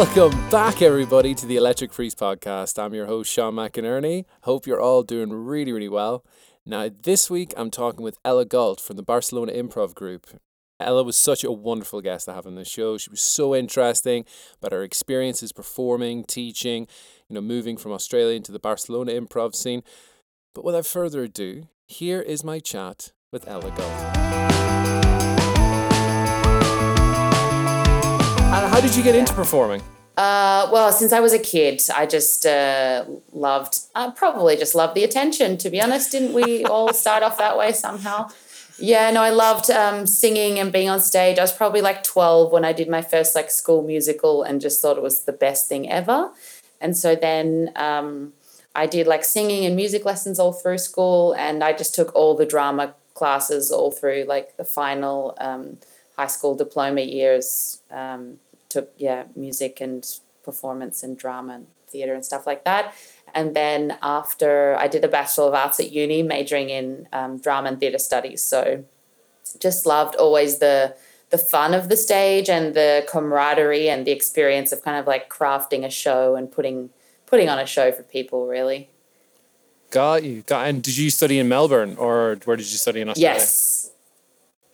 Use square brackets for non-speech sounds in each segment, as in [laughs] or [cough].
Welcome back, everybody, to the Electric Freeze podcast. I'm your host, Sean McInerney. Hope you're all doing really, really well. Now, this week I'm talking with Ella Galt from the Barcelona Improv Group. Ella was such a wonderful guest to have on the show. She was so interesting about her experiences performing, teaching, you know, moving from Australia into the Barcelona improv scene. But without further ado, here is my chat with Ella Galt. How did you get into performing? Uh, well, since I was a kid, I just uh, loved, uh, probably just loved the attention, to be honest. Didn't we [laughs] all start off that way somehow? Yeah, no, I loved um, singing and being on stage. I was probably like 12 when I did my first like school musical and just thought it was the best thing ever. And so then um, I did like singing and music lessons all through school, and I just took all the drama classes all through like the final um, high school diploma years. Um, took yeah music and performance and drama and theater and stuff like that. And then after I did a Bachelor of Arts at uni, majoring in um, drama and theatre studies. So just loved always the the fun of the stage and the camaraderie and the experience of kind of like crafting a show and putting putting on a show for people really. Got you. Got and did you study in Melbourne or where did you study in Australia? Yes.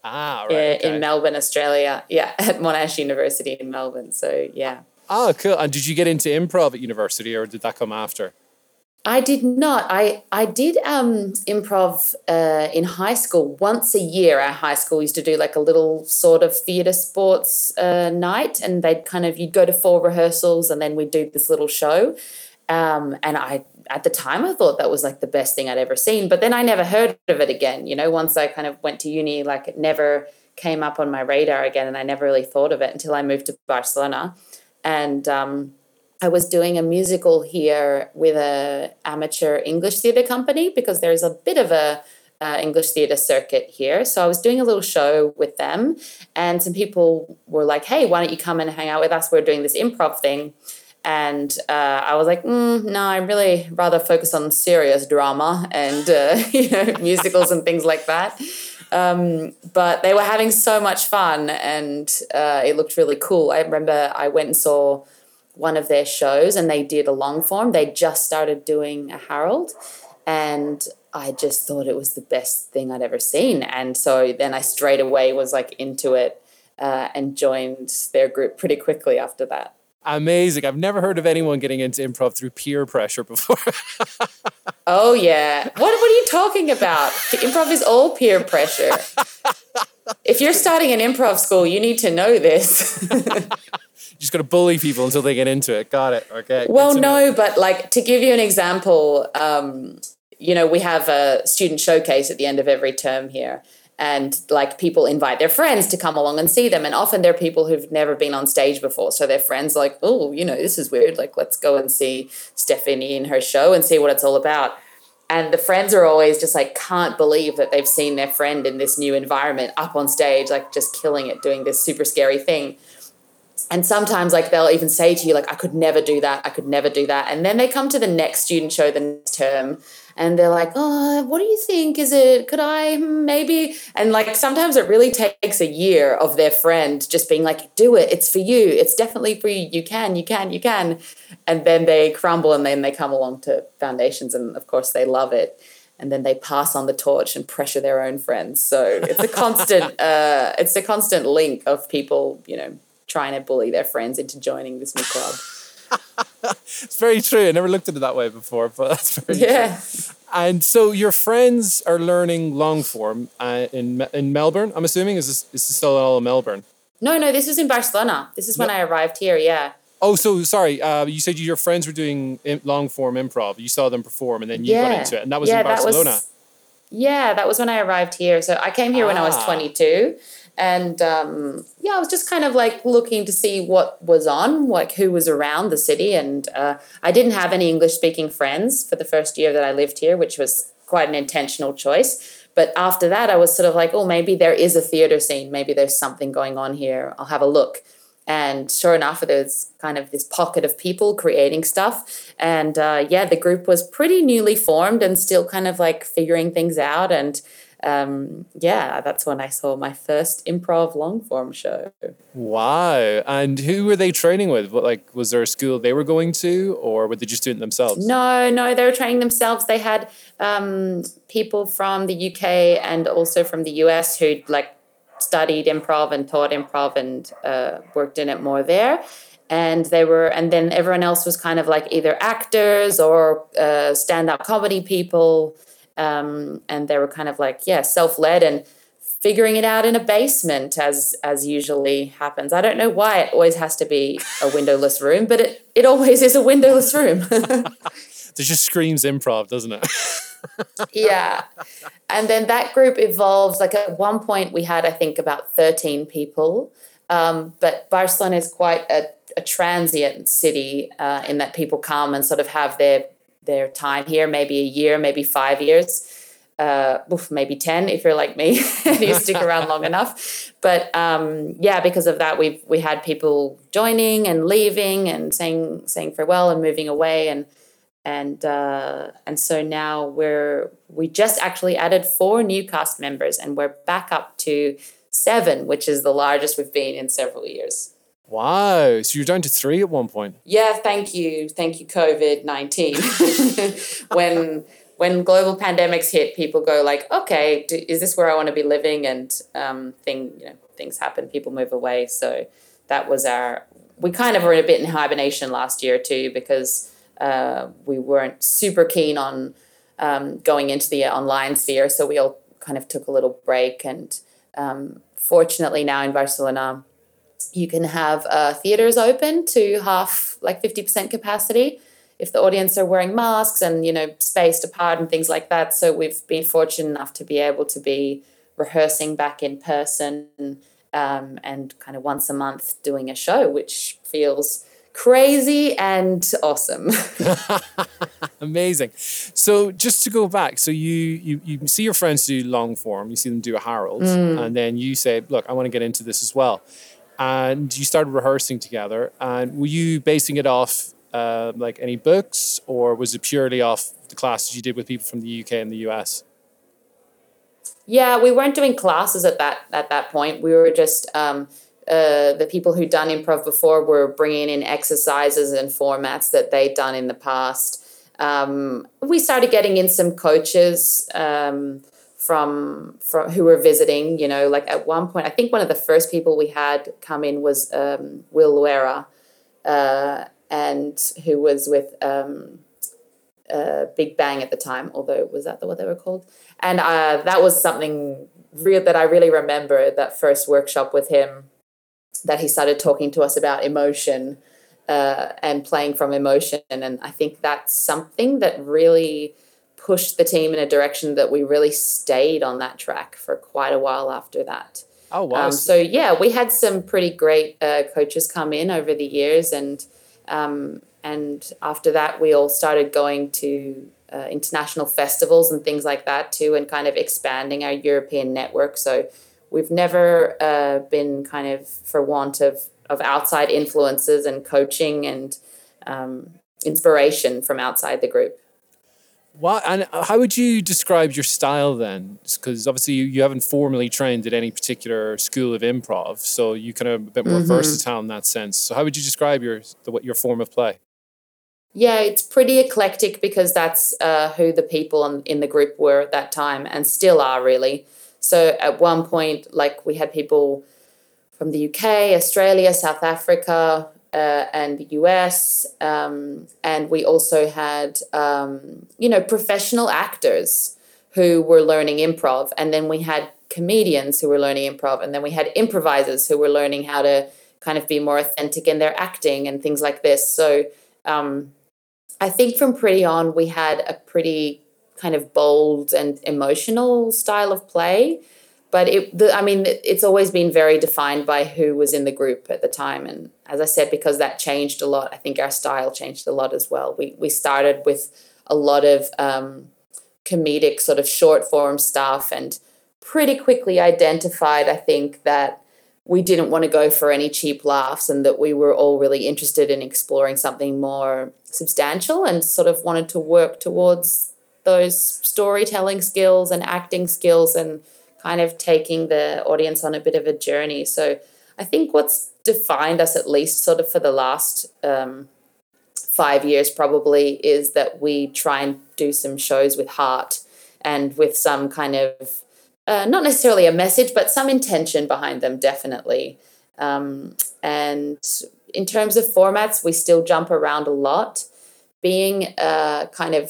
Ah, right. Yeah, okay. in Melbourne, Australia. Yeah, [laughs] at Monash University in Melbourne. So yeah. Oh, cool. And did you get into improv at university or did that come after? I did not. I I did um, improv uh, in high school once a year. Our high school used to do like a little sort of theatre sports uh, night, and they'd kind of you'd go to four rehearsals, and then we'd do this little show. Um, and I at the time I thought that was like the best thing I'd ever seen, but then I never heard of it again. You know, once I kind of went to uni, like it never came up on my radar again, and I never really thought of it until I moved to Barcelona, and. Um, I was doing a musical here with a amateur English theatre company because there's a bit of a uh, English theatre circuit here. So I was doing a little show with them, and some people were like, "Hey, why don't you come and hang out with us? We're doing this improv thing." And uh, I was like, mm, "No, I really rather focus on serious drama and uh, [laughs] you know musicals and things like that." Um, but they were having so much fun, and uh, it looked really cool. I remember I went and saw one of their shows and they did a long form. They just started doing a Harold and I just thought it was the best thing I'd ever seen. And so then I straight away was like into it uh, and joined their group pretty quickly after that. Amazing. I've never heard of anyone getting into improv through peer pressure before. [laughs] oh, yeah. What, what are you talking about? Improv is all peer pressure. if you're starting an improv school, you need to know this. [laughs] You just got to bully people until they get into it. Got it. Okay. Well, no, but like to give you an example, um, you know, we have a student showcase at the end of every term here. And like people invite their friends to come along and see them. And often they're people who've never been on stage before. So their friends like, oh, you know, this is weird. Like, let's go and see Stephanie in her show and see what it's all about. And the friends are always just like, can't believe that they've seen their friend in this new environment up on stage, like just killing it, doing this super scary thing and sometimes like they'll even say to you like i could never do that. I could never do that. And then they come to the next student show the next term and they're like oh what do you think? Is it could i maybe? And like sometimes it really takes a year of their friend just being like do it. It's for you. It's definitely for you. You can you can you can. And then they crumble and then they come along to foundations and of course they love it. And then they pass on the torch and pressure their own friends. So it's a constant [laughs] uh, it's a constant link of people you know trying to bully their friends into joining this new club. [laughs] it's very true. I never looked at it that way before, but that's very yeah. True. And so your friends are learning long form uh, in in Melbourne. I'm assuming is this is this still all in Melbourne? No, no. This was in Barcelona. This is when no. I arrived here. Yeah. Oh, so sorry. Uh, you said your friends were doing long form improv. You saw them perform, and then you yeah. got into it, and that was yeah, in Barcelona. That was, yeah, that was when I arrived here. So I came here ah. when I was 22 and um, yeah, I was just kind of like looking to see what was on, like who was around the city, and uh, I didn't have any English speaking friends for the first year that I lived here, which was quite an intentional choice. But after that, I was sort of like, oh, maybe there is a theater scene. Maybe there's something going on here. I'll have a look. And sure enough, there's kind of this pocket of people creating stuff. And uh, yeah, the group was pretty newly formed and still kind of like figuring things out. And um, yeah, that's when I saw my first improv long form show. Wow! And who were they training with? What, like, was there a school they were going to, or were they just doing it themselves? No, no, they were training themselves. They had um, people from the UK and also from the US who like studied improv and taught improv and uh, worked in it more there and they were and then everyone else was kind of like either actors or uh, stand-up comedy people um, and they were kind of like yeah self-led and figuring it out in a basement as as usually happens. I don't know why it always has to be a windowless room but it, it always is a windowless room. [laughs] It just screams improv doesn't it? [laughs] Yeah. And then that group evolves like at one point we had i think about 13 people. Um, but barcelona is quite a a transient city uh, in that people come and sort of have their their time here, maybe a year, maybe five years, uh, oof, maybe ten if you're like me [laughs] and you stick around long [laughs] enough. But um, yeah, because of that, we've we had people joining and leaving and saying saying farewell and moving away and and uh, and so now we're we just actually added four new cast members and we're back up to seven, which is the largest we've been in several years. Wow. So you're down to three at one point. Yeah, thank you. Thank you, COVID 19. [laughs] when when global pandemics hit, people go like, okay, do, is this where I want to be living? And um, thing, you know, things happen, people move away. So that was our, we kind of were a bit in hibernation last year too, because uh, we weren't super keen on um, going into the online sphere. So we all kind of took a little break. And um, fortunately now in Barcelona, you can have uh, theaters open to half, like 50% capacity if the audience are wearing masks and, you know, spaced apart and things like that. So we've been fortunate enough to be able to be rehearsing back in person um, and kind of once a month doing a show, which feels crazy and awesome. [laughs] Amazing. So just to go back, so you you you see your friends do long form, you see them do a Harold, mm. and then you say, "Look, I want to get into this as well." And you started rehearsing together. And were you basing it off uh, like any books, or was it purely off the classes you did with people from the UK and the US? Yeah, we weren't doing classes at that at that point. We were just um, uh, the people who'd done improv before were bringing in exercises and formats that they'd done in the past. Um, we started getting in some coaches. Um, from from who were visiting. You know, like at one point, I think one of the first people we had come in was um, Will Luera, uh, and who was with um, uh, Big Bang at the time. Although was that the what they were called? And uh, that was something real that I really remember. That first workshop with him, that he started talking to us about emotion. Uh, and playing from emotion, and I think that's something that really pushed the team in a direction that we really stayed on that track for quite a while after that. Oh wow! Um, so yeah, we had some pretty great uh, coaches come in over the years, and um, and after that, we all started going to uh, international festivals and things like that too, and kind of expanding our European network. So we've never uh, been kind of for want of of outside influences and coaching and um, inspiration from outside the group. What and how would you describe your style then? Because obviously you, you haven't formally trained at any particular school of improv, so you kind of a bit more mm-hmm. versatile in that sense. So how would you describe your the, what your form of play? Yeah, it's pretty eclectic because that's uh, who the people in, in the group were at that time and still are really. So at one point, like we had people from the UK, Australia, South Africa, uh, and the US. Um, and we also had, um, you know, professional actors who were learning improv. And then we had comedians who were learning improv. And then we had improvisers who were learning how to kind of be more authentic in their acting and things like this. So um, I think from pretty on, we had a pretty kind of bold and emotional style of play but it the, i mean it's always been very defined by who was in the group at the time. And as i said because that changed a lot i think our style changed a lot as well. We we started with a lot of um, comedic sort of short form stuff and pretty quickly identified i think that we didn't want to go for any cheap laughs and that we were all really interested in exploring something more substantial and sort of wanted to work towards those storytelling skills and acting skills and kind of taking the audience on a bit of a journey. So I think what's defined us at least sort of for the last um, five years probably is that we try and do some shows with heart and with some kind of uh, not necessarily a message, but some intention behind them, definitely. Um, and in terms of formats, we still jump around a lot. Being a kind of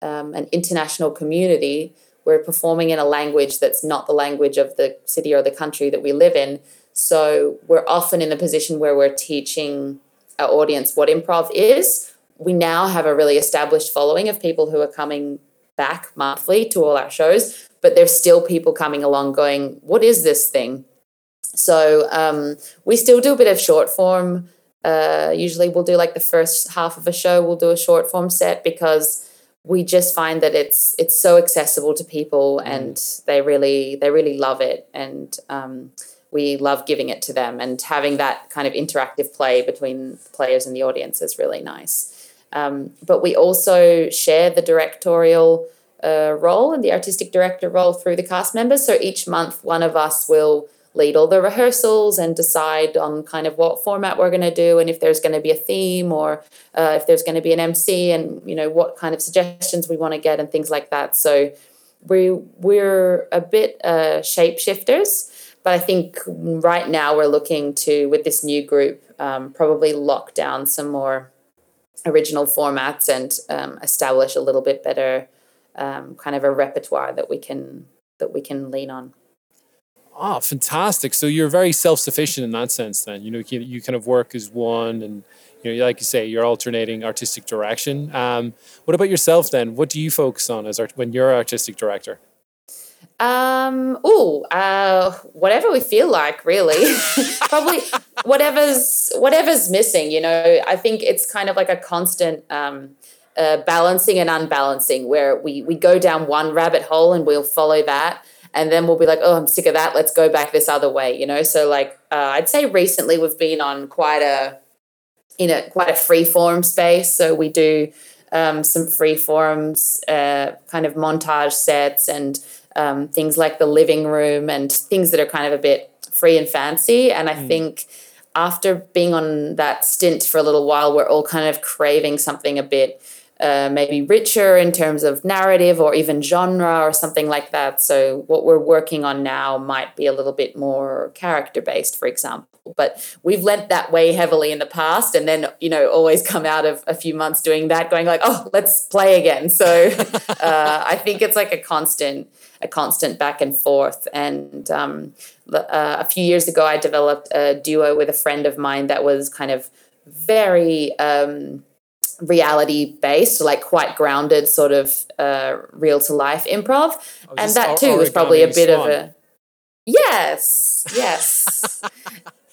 um, an international community, we're performing in a language that's not the language of the city or the country that we live in. So we're often in the position where we're teaching our audience what improv is. We now have a really established following of people who are coming back monthly to all our shows, but there's still people coming along going, What is this thing? So um, we still do a bit of short form. Uh, usually we'll do like the first half of a show, we'll do a short form set because we just find that it's it's so accessible to people mm. and they really they really love it. And um, we love giving it to them and having that kind of interactive play between players and the audience is really nice. Um, but we also share the directorial uh, role and the artistic director role through the cast members. So each month one of us will lead all the rehearsals and decide on kind of what format we're going to do and if there's going to be a theme or uh, if there's going to be an MC and you know what kind of suggestions we want to get and things like that. So we we're a bit uh, shapeshifters, but I think right now we're looking to with this new group um, probably lock down some more original formats and um, establish a little bit better um, kind of a repertoire that we can that we can lean on. Oh, fantastic! So you're very self-sufficient in that sense. Then you know you, kind of work as one, and you know, like you say, you're alternating artistic direction. Um, what about yourself then? What do you focus on as art- when you're artistic director? Um, oh, uh, whatever we feel like, really. [laughs] Probably whatever's whatever's missing. You know, I think it's kind of like a constant. Um, uh, balancing and unbalancing where we we go down one rabbit hole and we'll follow that and then we'll be like oh i'm sick of that. Let's go back this other way you know? So like uh, i'd say recently we've been on quite a in a quite a free form space. So we do um, some free forms uh, kind of montage sets and um, things like the living room and things that are kind of a bit free and fancy. And i mm. think after being on that stint for a little while we're all kind of craving something a bit uh, maybe richer in terms of narrative or even genre or something like that. So, what we're working on now might be a little bit more character based, for example. But we've lent that way heavily in the past, and then you know always come out of a few months doing that, going like, "Oh, let's play again." So, [laughs] uh, I think it's like a constant, a constant back and forth. And um, uh, a few years ago, I developed a duo with a friend of mine that was kind of very. Um, reality based, like quite grounded, sort of uh, real to life improv. Oh, and that too was probably a bit swan. of a yes, yes. [laughs]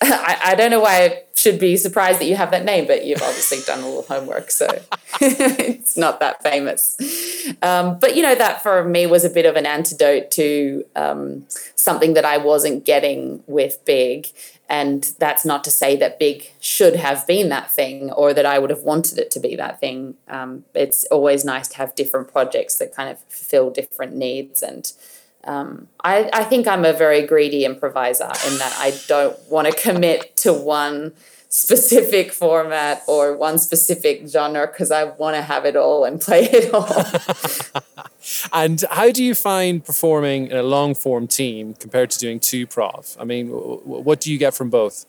I, I don't know why I should be surprised that you have that name, but you've obviously done a little homework, so [laughs] it's not that famous. Um, but you know, that for me was a bit of an antidote to um, something that I wasn't getting with Big. And that's not to say that Big should have been that thing or that I would have wanted it to be that thing. Um, it's always nice to have different projects that kind of fulfill different needs. And um, I, I think I'm a very greedy improviser in that I don't want to commit to one specific format or one specific genre because I want to have it all and play it all. [laughs] and how do you find performing in a long form team compared to doing two prov? I mean, what do you get from both?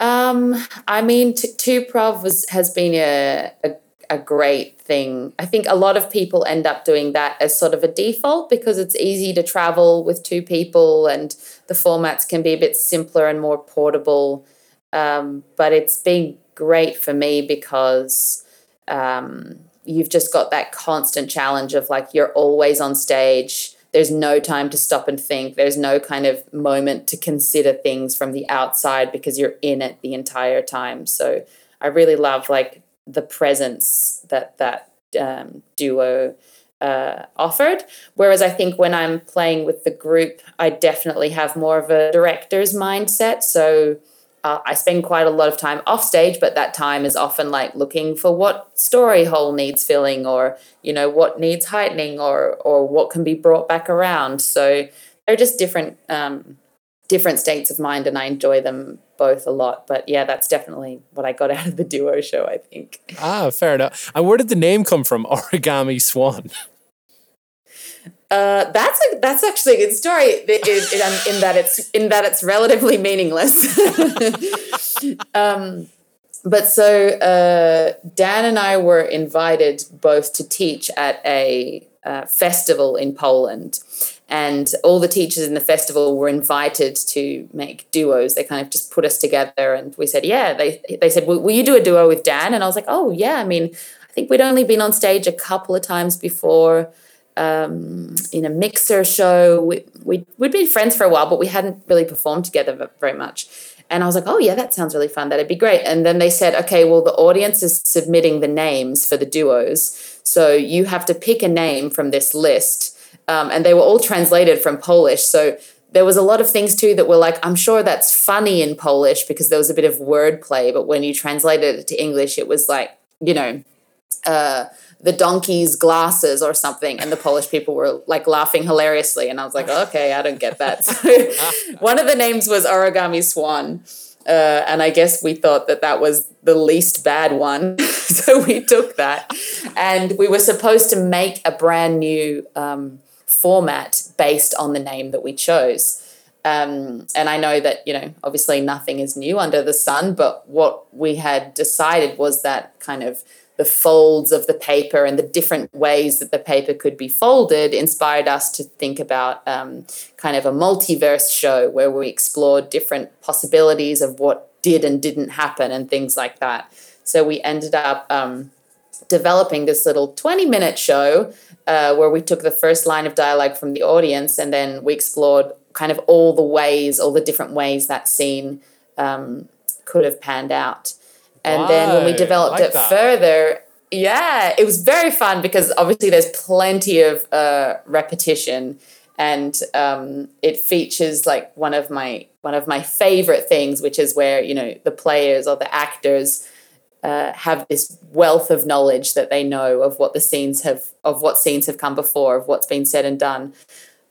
Um, I mean, t- two prov was, has been a, a a great thing. I think a lot of people end up doing that as sort of a default because it's easy to travel with two people and the formats can be a bit simpler and more portable. Um, but it's been great for me because um, you've just got that constant challenge of like you're always on stage. There's no time to stop and think. There's no kind of moment to consider things from the outside because you're in it the entire time. So I really love like the presence that that um, duo uh, offered. Whereas I think when I'm playing with the group, I definitely have more of a director's mindset. So uh, I spend quite a lot of time off stage, but that time is often like looking for what story hole needs filling, or you know what needs heightening, or or what can be brought back around. So they're just different um, different states of mind, and I enjoy them both a lot. But yeah, that's definitely what I got [laughs] out of the duo show. I think. Ah, fair enough. And where did the name come from? [laughs] Origami Swan. Uh, that's a, that's actually a good story in, in, in, that it's in that it's relatively meaningless. [laughs] um, but so uh, Dan and I were invited both to teach at a uh, festival in Poland, and all the teachers in the festival were invited to make duos. They kind of just put us together, and we said, "Yeah." They they said, "Will, will you do a duo with Dan?" And I was like, "Oh yeah." I mean, I think we'd only been on stage a couple of times before um, in a mixer show. We, we, we'd been friends for a while, but we hadn't really performed together very much. And I was like, oh, yeah, that sounds really fun. That'd be great. And then they said, okay, well, the audience is submitting the names for the duos. So you have to pick a name from this list. Um, and they were all translated from Polish. So there was a lot of things too that were like, I'm sure that's funny in Polish because there was a bit of wordplay. But when you translated it to English, it was like, you know, uh, the donkey's glasses or something. And the polish people were like laughing hilariously. And i was like okay i don't get that. [laughs] So [laughs] one of the names was origami swan. Uh, and i guess we thought that that was the least bad one. [laughs] So we took that. And we were supposed to make a brand new um, format based on the name that we chose. Um, and I know that, you know, obviously nothing is new under the sun, but what we had decided was that kind of the folds of the paper and the different ways that the paper could be folded inspired us to think about um, kind of a multiverse show where we explored different possibilities of what did and didn't happen and things like that. So we ended up um, developing this little 20 minute show uh, where we took the first line of dialogue from the audience and then we explored kind of all the ways, all the different ways that scene um, could have panned out. And then when we developed like it that. further, yeah, it was very fun because obviously there's plenty of uh, repetition, and um, it features like one of my one of my favorite things, which is where you know the players or the actors uh, have this wealth of knowledge that they know of what the scenes have of what scenes have come before, of what's been said and done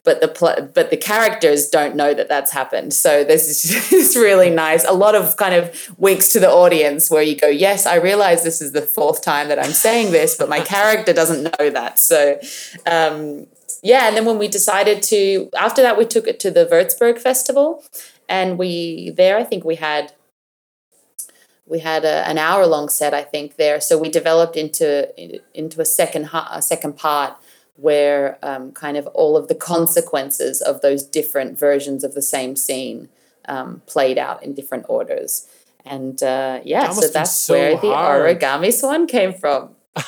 but the pl- but the characters don't know that that's happened. So [laughs] this is really nice. A lot of kind of winks to the audience where you go, yes, I realize this is the fourth time that I'm saying this, but my [laughs] character doesn't know that. So um, yeah, and then when we decided to, after that, we took it to the Würzburg Festival, and we there I think we had we had a, an hour long set I think there. So we developed into into a second a second part where um, kind of all of the consequences of those different versions of the same scene um, played out in different orders. And uh, yeah, that so that's so where the origami swan came from. [laughs] uh,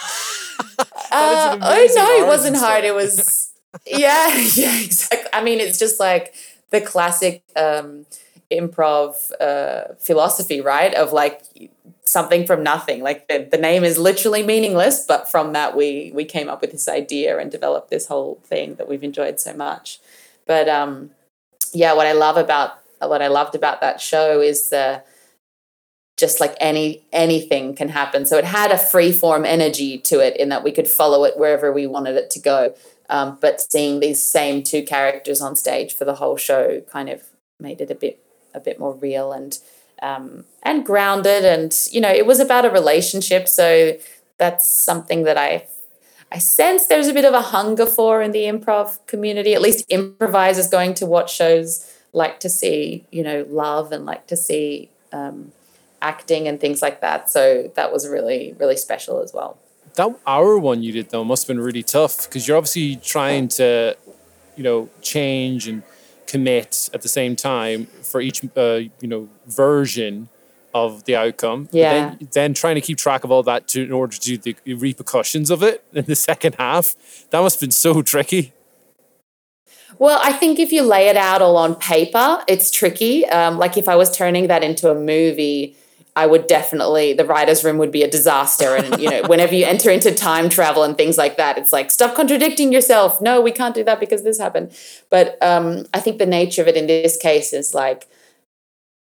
oh no, it wasn't hard. It was [laughs] yeah, [laughs] yeah, exactly. I mean, it's just like the classic um, improv uh, philosophy, right? Of like something from nothing. Like the, the name is literally meaningless, but from that we we came up with this idea and developed this whole thing that we've enjoyed so much. But um, yeah, what I love about what I loved about that show is the just like any anything can happen. So it had a free form energy to it in that we could follow it wherever we wanted it to go. Um, but seeing these same two characters on stage for the whole show kind of made it a bit a bit more real and um, and grounded. And you know, it was about a relationship, so that's something that I I sense there's a bit of a hunger for in the improv community. At least improvisers going to watch shows like to see, you know, love and like to see um, acting and things like that. So that was really, really special as well. That hour one you did though must have been really tough because you're obviously trying to, you know, change and commit at the same time for each uh, you know version of the outcome. Yeah. Then, then, trying to keep track of all that to, in order to do the repercussions of it in the [laughs] second half. That must have been so tricky. Well, I think if you lay it out all on paper, it's tricky. Um, like if I was turning that into a movie, I would definitely the writers' room would be a disaster. And you know, [laughs] whenever you enter into time travel and things like that, it's like stop contradicting yourself. No, we can't do that because this happened. But um, I think the nature of it in this case is like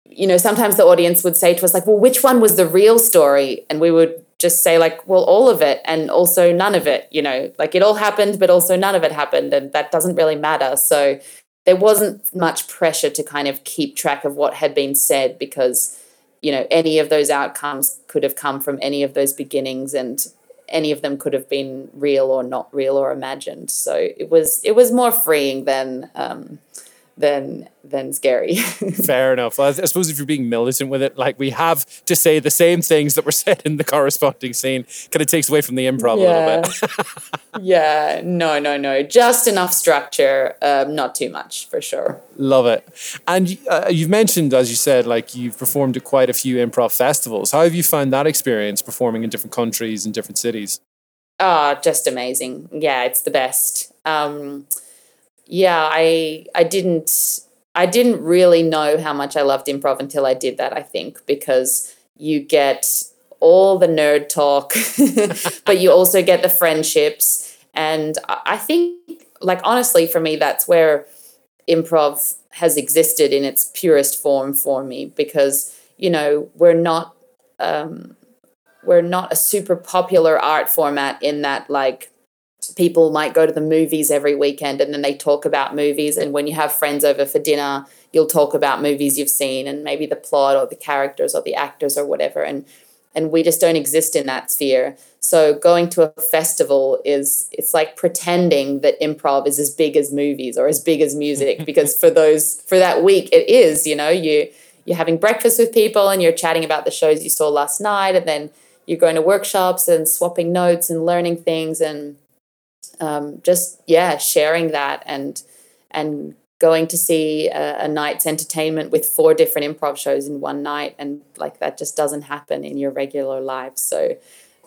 you know, sometimes the audience would say to us, like, well, which one was the real story? And we would just say, like, well, all of it and also none of it, you know, like it all happened, but also none of it happened. And that doesn't really matter. So there wasn't much pressure to kind of keep track of what had been said because, you know, any of those outcomes could have come from any of those beginnings and any of them could have been real or not real or imagined. So it was it was more freeing than um, than than scary. [laughs] Fair enough. I suppose if you're being militant with it, like we have to say the same things that were [laughs] said in the corresponding scene, kind of takes away from the improv yeah. a little bit. [laughs] yeah, no, no, no. Just enough structure, um, not too much for sure. Love it. And uh, you've mentioned, as you said, like you've performed at quite a few improv festivals. How have you found that experience performing in different countries and different cities? Oh, just amazing. Yeah, it's the best. Um, yeah, I I didn't I didn't really know how much I loved improv until I did that, I think, because you get all the nerd talk, [laughs] but you also get the friendships. And I think, like, honestly, for me, that's where improv has existed in its purest form for me because, you know, we're not. Um, we're not a super popular art format in that like people might go to the movies every weekend and then they talk about movies. And when you have friends over for dinner you'll talk about movies you've seen and maybe the plot or the characters or the actors or whatever. And and we just don't exist in that sphere. So going to a festival is it's like pretending that improv is as big as movies or as big as music [laughs] because for those for that week it is you know you you're having breakfast with people and you're chatting about the shows you saw last night and then you're going to workshops and swapping notes and learning things and um, just yeah sharing that and and going to see a, a, night's entertainment with four different improv shows in one night. And like that just doesn't happen in your regular life. So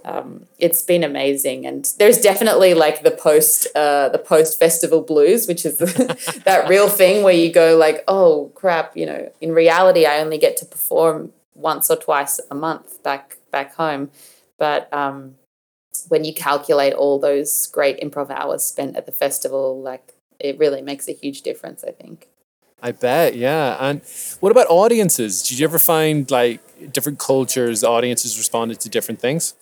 um, it's been amazing. And there's definitely like the post uh, the post festival blues which is [laughs] that real thing where you go like oh crap you know in reality i only get to perform once or twice a month back back home. But um, when you calculate all those great improv hours spent at the festival, like it really makes a huge difference, I think. I bet, yeah. And what about audiences? Did you ever find like different cultures, audiences responded to different things?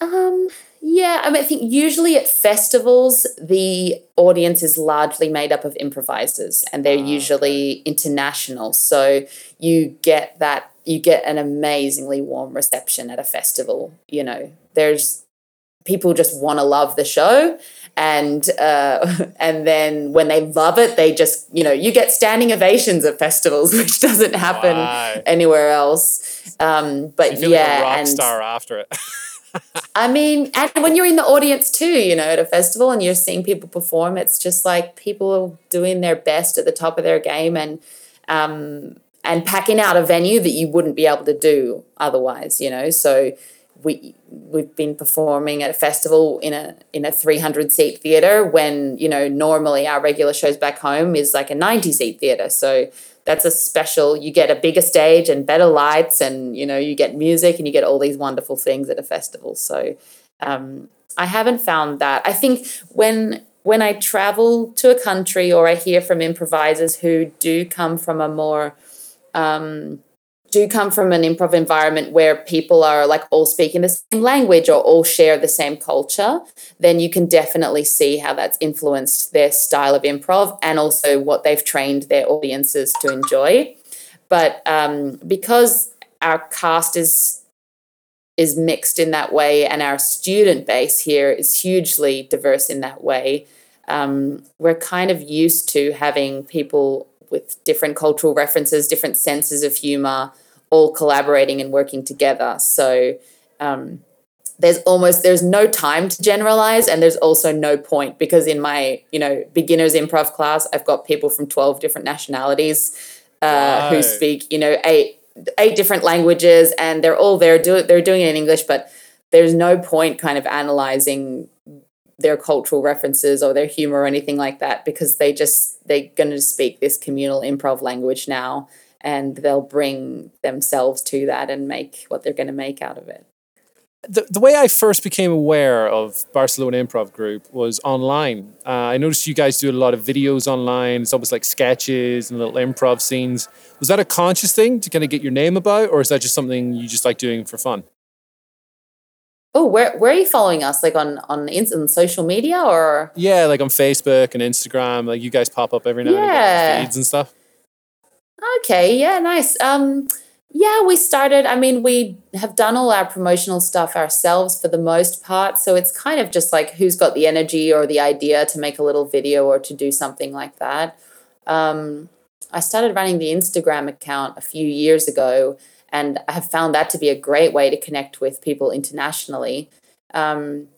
Um, yeah, I mean, I think usually at festivals, the audience is largely made up of improvisers and they're ah, usually international. So you get that, you get an amazingly warm reception at a festival. You know, there's people just want to love the show and uh, [laughs] and then when they love it they just you know you get standing ovations at festivals [laughs] which doesn't happen wow. anywhere else um, but so yeah like rock and star after it [laughs] I mean, and when you're in the audience too, you know, at a festival and you're seeing people perform, it's just like people doing their best at the top of their game and um, and packing out a venue that you wouldn't be able to do otherwise, you know. So we we've been performing at a festival in a in a 300 seat theater when you know normally our regular shows back home is like a 90 seat theater. So that's a special you get a bigger stage and better lights and you know you get music and you get all these wonderful things at a festival. So um, i haven't found that. I think when when i travel to a country or i hear from improvisers who do come from a more um, do come from an improv environment where people are like all speaking the same language or all share the same culture, then you can definitely see how that's influenced their style of improv and also what they've trained their audiences to enjoy. But um, because our cast is is mixed in that way, and our student base here is hugely diverse in that way. Um, we're kind of used to having people with different cultural references, different senses of humor, all collaborating and working together. So um, there's almost there's no time to generalize, and there's also no point because in my you know beginners improv class, I've got people from twelve different nationalities uh, who speak you know eight eight different languages, and they're all there do they're doing it in English, but there's no point kind of analyzing their cultural references or their humor or anything like that because they just they're going to speak this communal improv language now and they'll bring themselves to that and make what they're going to make out of it. the, the way I first became aware of Barcelona Improv Group was online. Uh, I noticed you guys do a lot of videos online. It's almost like sketches and little improv scenes. Was that a conscious thing to kind of get your name about, or is that just something you just like doing for fun? Oh, where where are you following us? Like on on, on social media or? Yeah, like on Facebook and Instagram. Like you guys pop up every now yeah. and again feeds and stuff. Okay, yeah, nice. Um, yeah, we started. I mean, we have done all our promotional stuff ourselves for the most part. So it's kind of just like who's got the energy or the idea to make a little video or to do something like that. Um, I started running the Instagram account a few years ago, and I have found that to be a great way to connect with people internationally um,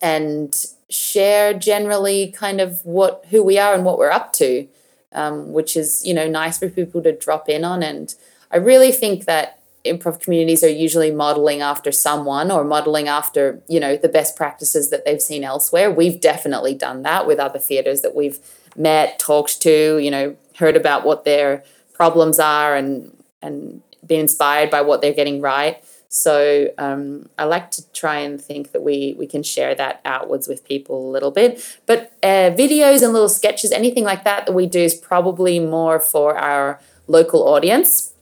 and share generally kind of what who we are and what we're up to, um, which is you know nice for people to drop in on. And I really think that improv communities are usually modeling after someone or modeling after you know the best practices that they've seen elsewhere. We've definitely done that with other theaters that we've met talked to you know heard about what their problems are and and been inspired by what they're getting right so um, i like to try and think that we we can share that outwards with people a little bit but uh, videos and little sketches anything like that that we do is probably more for our local audience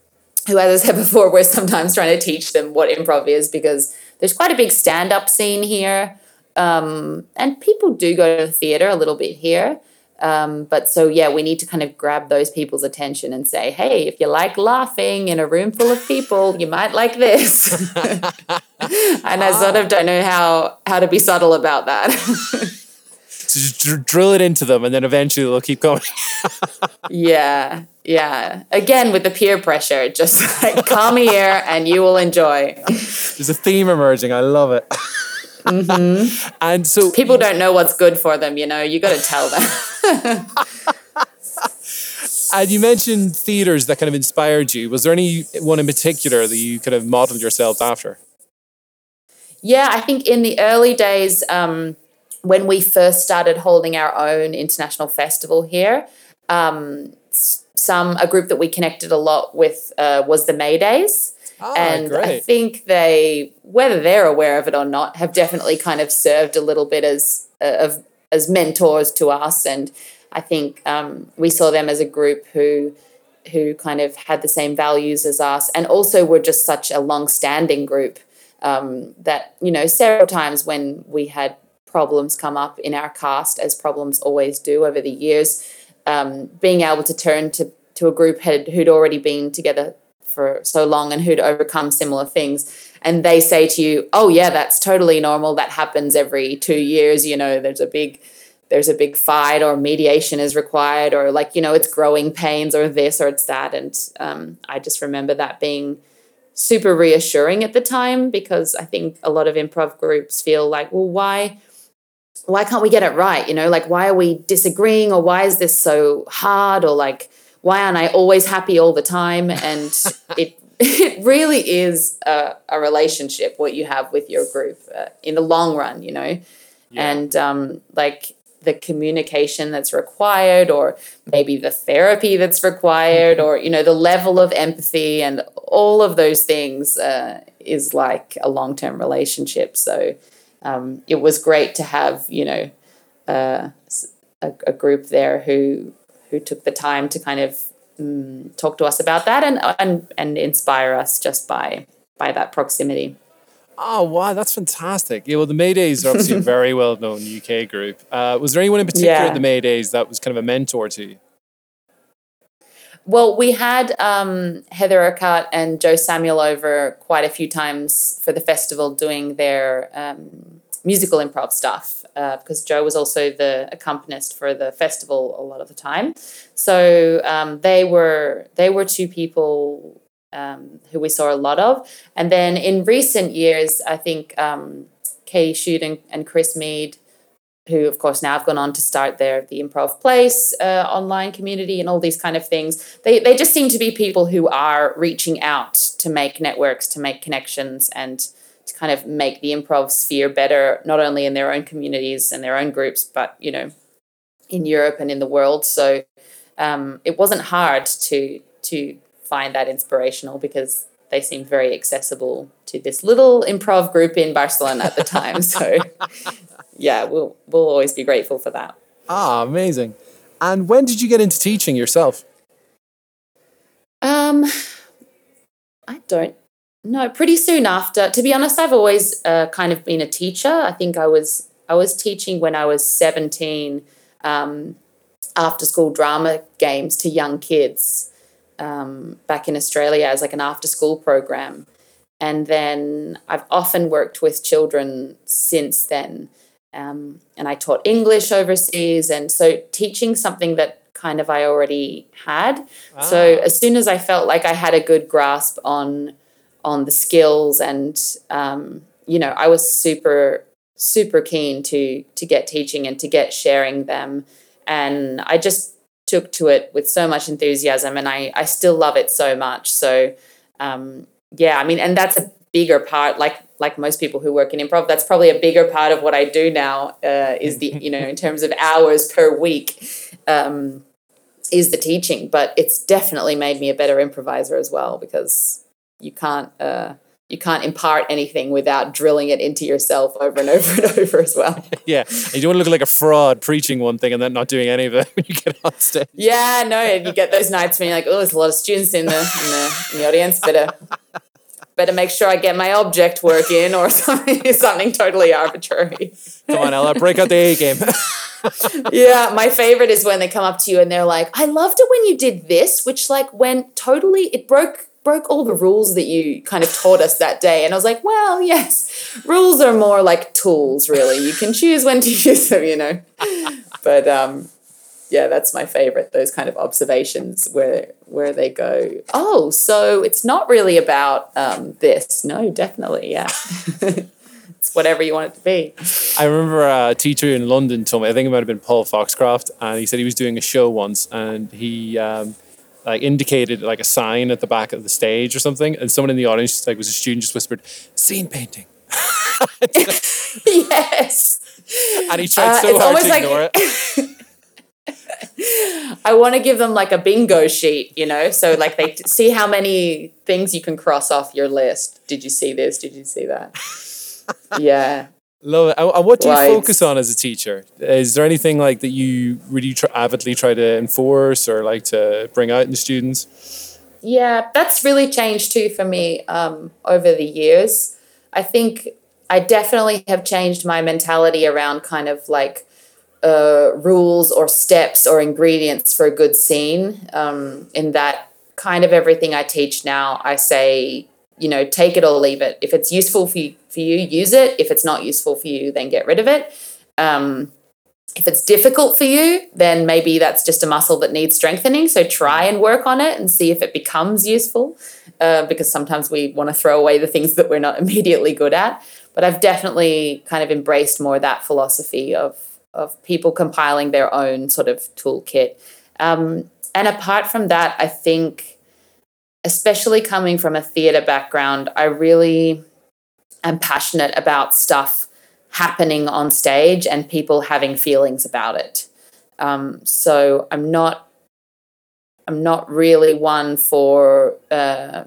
who, as I said before, we're sometimes trying to teach them what improv is because there's quite a big stand up scene here. Um, and people do go to the theater a little bit here. Um, but so, yeah, we need to kind of grab those people's attention and say, hey, if you like laughing in a room full of people, you might like this. [laughs] and I sort of don't know how, how to be subtle about that. [laughs] so just dr- drill it into them and then eventually they'll keep going. [laughs] yeah. Yeah. Again, with the peer pressure, just like come here and you will enjoy. There's a theme emerging. I love it. Mm-hmm. [laughs] And so people don't know what's good for them, you know, you got to tell them. [laughs] and you mentioned theaters that kind of inspired you. Was there any one in particular that you kind of modeled yourselves after? Yeah, I think in the early days, um, when we first started holding our own international festival here, um, some a group that we connected a lot with uh, was the Maydays. Oh, and great. I think they, whether they're aware of it or not, have definitely kind of served a little bit as uh, of as mentors to us. And I think um, we saw them as a group who who kind of had the same values as us, and also were just such a long-standing group um, that you know several times when we had problems come up in our cast, as problems always do over the years um, being able to turn to to a group had who'd already been together for so long and who'd overcome similar things. And they say to you oh yeah that's totally normal. That happens every two years. You know there's a big there's a big fight or mediation is required or like you know it's growing pains or this or it's that. And um, i just remember that being super reassuring at the time because i think a lot of improv groups feel like well why why can't we get it right? You know, like why are we disagreeing or why is this so hard? Or like why aren't I always happy all the time? And [laughs] it it really is a, a, relationship what you have with your group uh, in the long run, you know, yeah. and um, like the communication that's required or maybe the therapy that's required or you know the level of empathy and all of those things uh, is like a long-term relationship so um, it was great to have you know uh, a, a, group there who who took the time to kind of um, talk to us about that and and and inspire us just by by that proximity. Oh wow, that's fantastic! Yeah, well, the Maydays are obviously a [laughs] very well known UK group. Uh, was there anyone in particular yeah. at the Maydays that was kind of a mentor to you? Well, we had um, Heather Urquhart and Joe Samuel over quite a few times for the festival doing their um, musical improv stuff uh, because Joe was also the accompanist for the festival a lot of the time. So um, they were they were two people um, who we saw a lot of. And then in recent years, I think um, Kay Schutte and, and Chris Mead who of course now have gone on to start their the improv place uh, online community and all these kind of things they, they just seem to be people who are reaching out to make networks to make connections and to kind of make the improv sphere better not only in their own communities and their own groups but you know in europe and in the world so um, it wasn't hard to to find that inspirational because they seemed very accessible to this little improv group in Barcelona at the time. So [laughs] yeah, we'll we'll always be grateful for that. Ah, amazing. And when did you get into teaching yourself? Um, I don't know. Pretty soon after. To be honest, I've always uh, kind of been a teacher. I think I was I was teaching when I was seventeen. Um, after school drama games to young kids um, back in Australia as like an after school program. And then I've often worked with children since then. Um, and I taught English overseas. And so teaching something that kind of I already had. Ah. So as soon as I felt like I had a good grasp on on the skills and um, you know, I was super super keen to to get teaching and to get sharing them and I just took to it with so much enthusiasm and I, I still love it so much. So um, yeah, I mean, and that's a bigger part, like like most people who work in improv, that's probably a bigger part of what I do now uh, is the, [laughs] you know, in terms of hours per week, um, is the teaching. But it's definitely made me a better improviser as well because you can't uh, you can't impart anything without drilling it into yourself over and [laughs] over and over as well. [laughs] yeah, you don't want to look like a fraud preaching one thing and then not doing any of it [laughs] when you get on stage. Yeah, no, you get those nights when you're like, oh, there's a lot of students in the in the, in the audience, better better make sure I get my object work in or something something totally arbitrary. Come on, Ella, break out the A game. yeah, my favorite is when they come up to you and they're like, "I loved it when you did this," which like went totally it broke broke all the rules that you kind of taught us that day. And I was like, well, yes, rules are more like tools, really. You can choose when to [laughs] use them, you know. [laughs] but um, yeah, that's my favorite. Those kind of observations where where they go, oh, so it's not really about um, this. No, definitely, yeah. [laughs] it's whatever you want it to be. I remember a teacher in London told me. I think it might have been Paul Foxcroft, and he said he was doing a show once, and he. Um, like indicated like a sign at the back of the stage or something, and someone in the audience like was a student just whispered scene painting. yes. [laughs] And he tried uh, so uh, hard to like, ignore it. [laughs] I want to give them like a bingo sheet, you know, so like they [laughs] see how many things you can cross off your list. Did you see this? Did you see that? Yeah. Love it. And what do you focus on as a teacher? Is there anything like that you really try, avidly try to enforce or like to bring out in the students? Yeah, that's really changed too for me um, over the years. I think I definitely have changed my mentality around kind of like uh, rules or steps or ingredients for a good scene. Um, in that kind of everything I teach now, I say you know, take it or leave it. If it's useful for you, for you use it. If it's not useful for you, then get rid of it. Um, if it's difficult for you, then maybe that's just a muscle that needs strengthening. So try and work on it and see if it becomes useful. Uh, because sometimes we want to throw away the things that we're not [laughs] immediately good at. But I've definitely kind of embraced more that philosophy of of people compiling their own sort of toolkit. Um, and apart from that, I think especially coming from a theatre background, I really am passionate about stuff happening on stage and people having feelings about it. Um, so I'm not I'm not really one for uh,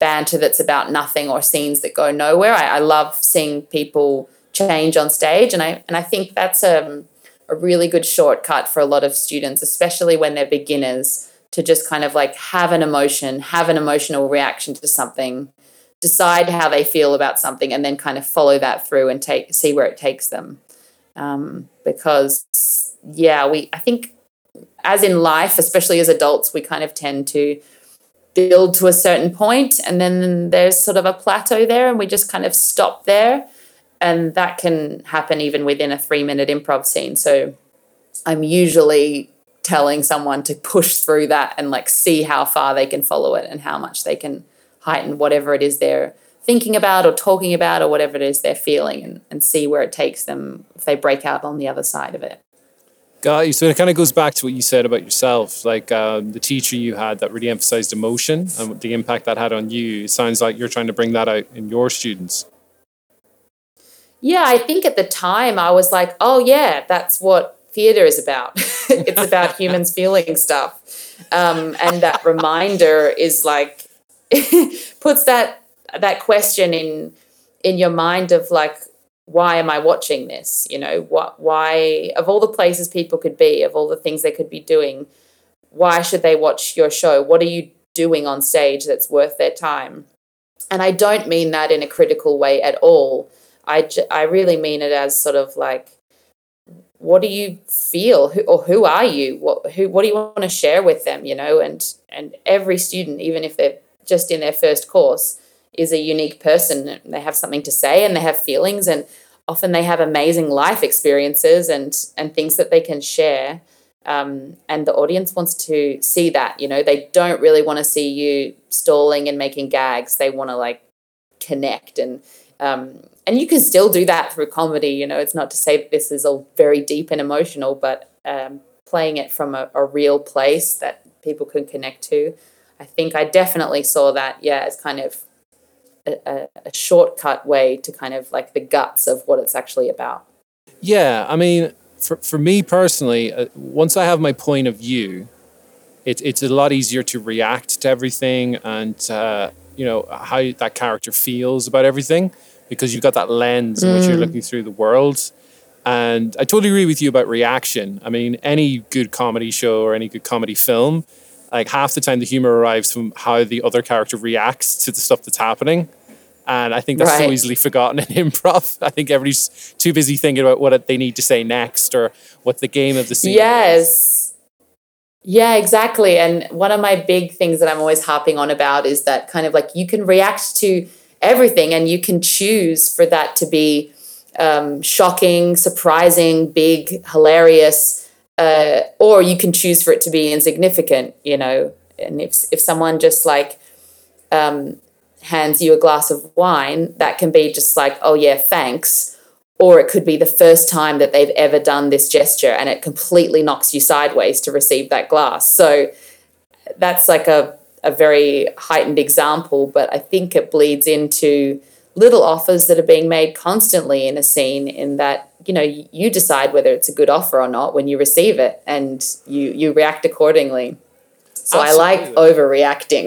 banter that's about nothing or scenes that go nowhere. I, I, love seeing people change on stage, and I and I think that's a, um, a really good shortcut for a lot of students, especially when they're beginners to just kind of like have an emotion, have an emotional reaction to something, decide how they feel about something, and then kind of follow that through and take see where it takes them. Um, because yeah, we I think as in life, especially as adults, we kind of tend to build to a certain point and then there's sort of a plateau there and we just kind of stop there and that can happen even within a 3 minute improv scene so i'm usually telling someone to push through that and like see how far they can follow it and how much they can heighten whatever it is they're thinking about or talking about or whatever it is they're feeling and, and see where it takes them if they break out on the other side of it. Got you. So it kind of goes back to what you said about yourself, like um, the teacher you had that really emphasized emotion and the impact that had on you. It sounds like you're trying to bring that out in your students. Yeah, I think at the time I was like, oh, yeah, that's what theater is about. [laughs] it's about humans [laughs] feeling stuff. Um, and that reminder is like, [laughs] puts that that question in in your mind of like why am I watching this? You know, what why of all the places people could be, of all the things they could be doing, why should they watch your show? What are you doing on stage that's worth their time? And I don't mean that in a critical way at all. I, I really mean it as sort of like, what do you feel who, or who are you? What, who, what do you want to share with them? You know, and, and every student, even if they're just in their first course, is a unique person. They have something to say and they have feelings and often they have amazing life experiences and, and things that they can share. Um, and the audience wants to see that, you know, they don't really want to see you stalling and making gags. They want to like connect and, um, and you can still do that through comedy. You know, it's not to say that this is all very deep and emotional, but um, playing it from a, a, real place that people can connect to. I think I definitely saw that, yeah, as kind of a, a shortcut way to kind of like the guts of what it's actually about. Yeah, I mean, for, for me personally, uh, once I have my point of view, it, it's a lot easier to react to everything and, uh, you know, how that character feels about everything because you've got that lens in which you're mm. looking through the world. And I totally agree with you about reaction. I mean, any good comedy show or any good comedy film, like half the time the humor arrives from how the other character reacts to the stuff that's happening. And I think that's right. so easily forgotten in [laughs] improv. I think everybody's too busy thinking about what they need to say next or what the game of the scene yes. Is. Yeah, exactly. And one of my big things that I'm always harping on about is that kind of like you can react to everything and you can choose for that to be um, shocking, surprising, big, hilarious, uh, or you can choose for it to be insignificant, you know. And if, if someone just like um, hands you a glass of wine, that can be just like, oh, yeah, thanks. Or it could be the first time that they've ever done this gesture and it completely knocks you sideways to receive that glass. So that's like a, a very heightened example, but I think it bleeds into little offers that are being made constantly in a scene in that you know you decide whether it's a good offer or not when you receive it and you you react accordingly so Absolutely. I like overreacting.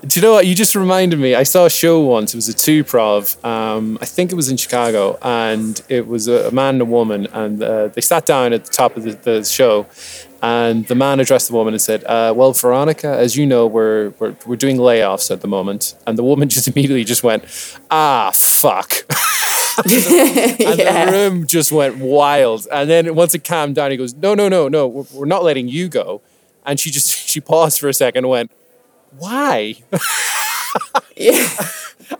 [laughs] Do you know what? You just reminded me. I saw a show once. It was a two prov. Um, I think it was in Chicago, and it was a, man and a woman, and uh, they sat down at the top of the, the, show, and the man addressed the woman and said, uh, "Well, Veronica, as you know, we're, we're we're doing layoffs at the moment," and the woman [laughs] just immediately just went, "Ah, fuck." [laughs] [laughs] and yeah. the room just went wild. And then once it calmed down, he goes, "No, no, no, no, we're, we're not letting you go." And she just she paused for a second and went, "Why?" yeah.